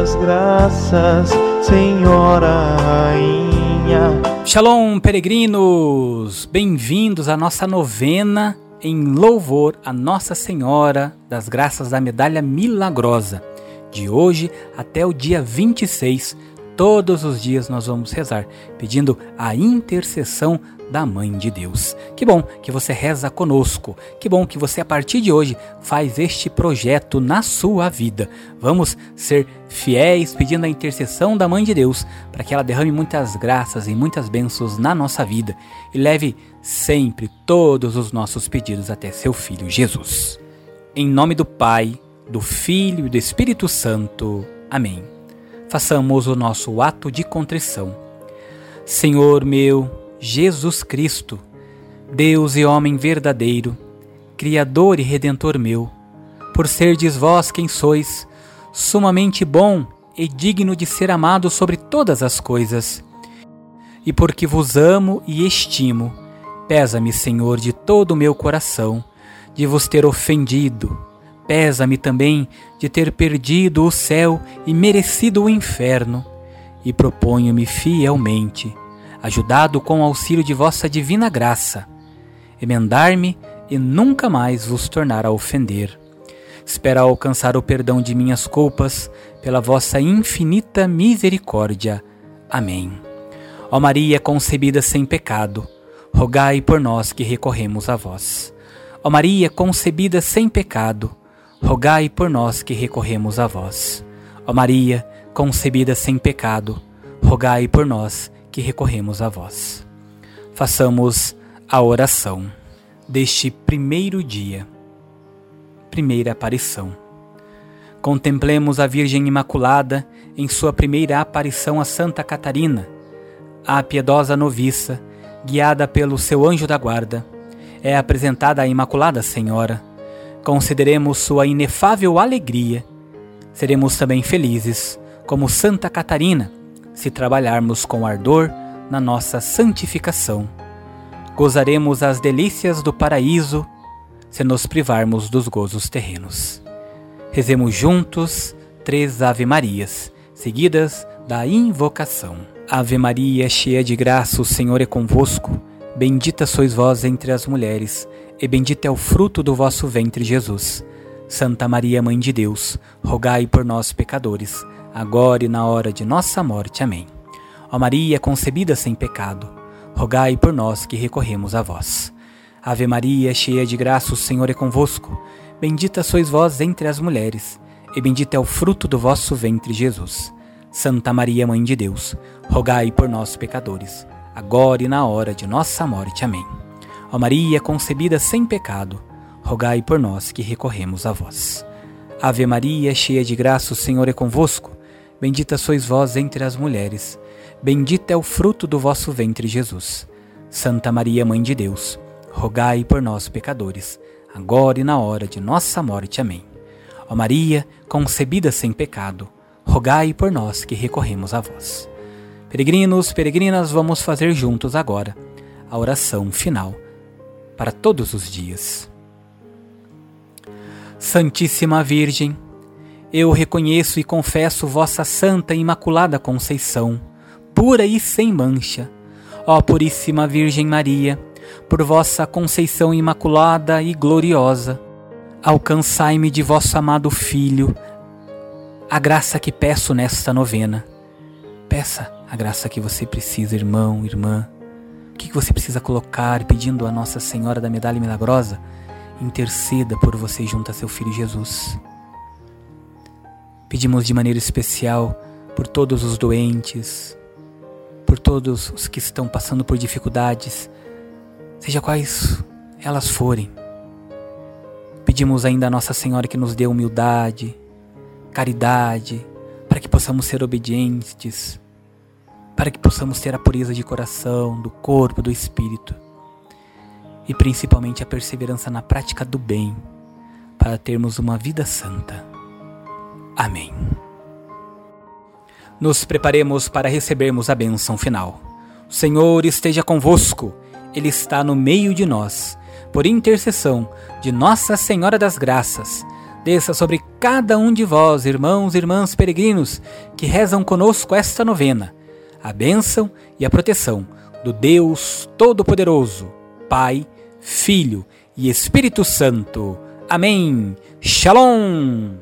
das Graças, Senhora Rainha. Shalom, peregrinos! Bem-vindos à nossa novena em louvor a Nossa Senhora das Graças da Medalha Milagrosa. De hoje até o dia 26, todos os dias nós vamos rezar, pedindo a intercessão da Mãe de Deus. Que bom que você reza conosco. Que bom que você a partir de hoje faz este projeto na sua vida. Vamos ser fiéis pedindo a intercessão da Mãe de Deus para que ela derrame muitas graças e muitas bênçãos na nossa vida e leve sempre todos os nossos pedidos até seu filho Jesus. Em nome do Pai, do Filho e do Espírito Santo. Amém. Façamos o nosso ato de contrição. Senhor meu, Jesus Cristo, Deus e homem verdadeiro, Criador e Redentor meu, por serdes vós quem sois, sumamente bom e digno de ser amado sobre todas as coisas. E porque vos amo e estimo, pesa-me, Senhor, de todo o meu coração, de vos ter ofendido. Pesa-me também de ter perdido o céu e merecido o inferno, e proponho-me fielmente ajudado com o auxílio de vossa divina graça, emendar-me e nunca mais vos tornar a ofender. Espero alcançar o perdão de minhas culpas pela vossa infinita misericórdia. Amém. Ó Maria concebida sem pecado, rogai por nós que recorremos a vós. Ó Maria concebida sem pecado, rogai por nós que recorremos a vós. Ó Maria concebida sem pecado, rogai por nós que recorremos a vós. Façamos a oração deste primeiro dia, primeira aparição. Contemplemos a Virgem Imaculada em sua primeira aparição a Santa Catarina, a piedosa noviça, guiada pelo seu anjo da guarda, é apresentada à Imaculada Senhora. Consideremos sua inefável alegria. Seremos também felizes, como Santa Catarina, se trabalharmos com ardor na nossa santificação. Gozaremos as delícias do paraíso se nos privarmos dos gozos terrenos. Rezemos juntos três Ave-Marias, seguidas da invocação. Ave Maria, cheia de graça, o Senhor é convosco. Bendita sois vós entre as mulheres, e bendito é o fruto do vosso ventre, Jesus. Santa Maria, Mãe de Deus, rogai por nós, pecadores agora e na hora de nossa morte. Amém. Ó Maria concebida sem pecado, rogai por nós que recorremos a vós. Ave Maria, cheia de graça, o Senhor é convosco. Bendita sois vós entre as mulheres, e bendito é o fruto do vosso ventre, Jesus. Santa Maria, Mãe de Deus, rogai por nós, pecadores, agora e na hora de nossa morte. Amém. Ó Maria concebida sem pecado, rogai por nós que recorremos a vós. Ave Maria, cheia de graça, o Senhor é convosco. Bendita sois vós entre as mulheres, bendito é o fruto do vosso ventre, Jesus. Santa Maria, Mãe de Deus, rogai por nós, pecadores, agora e na hora de nossa morte. Amém. Ó Maria, concebida sem pecado, rogai por nós que recorremos a vós. Peregrinos, peregrinas, vamos fazer juntos agora a oração final para todos os dias. Santíssima Virgem, eu reconheço e confesso vossa santa e imaculada conceição, pura e sem mancha. Ó Puríssima Virgem Maria, por vossa conceição imaculada e gloriosa, alcançai-me de vosso amado Filho a graça que peço nesta novena. Peça a graça que você precisa, irmão, irmã. O que você precisa colocar pedindo a Nossa Senhora da Medalha Milagrosa? Interceda por você junto a seu Filho Jesus. Pedimos de maneira especial por todos os doentes, por todos os que estão passando por dificuldades, seja quais elas forem. Pedimos ainda a Nossa Senhora que nos dê humildade, caridade, para que possamos ser obedientes, para que possamos ter a pureza de coração, do corpo, do espírito e principalmente a perseverança na prática do bem, para termos uma vida santa. Amém. Nos preparemos para recebermos a bênção final. O Senhor esteja convosco, Ele está no meio de nós. Por intercessão de Nossa Senhora das Graças, desça sobre cada um de vós, irmãos e irmãs peregrinos, que rezam conosco esta novena, a bênção e a proteção do Deus Todo-Poderoso, Pai, Filho e Espírito Santo. Amém. Shalom!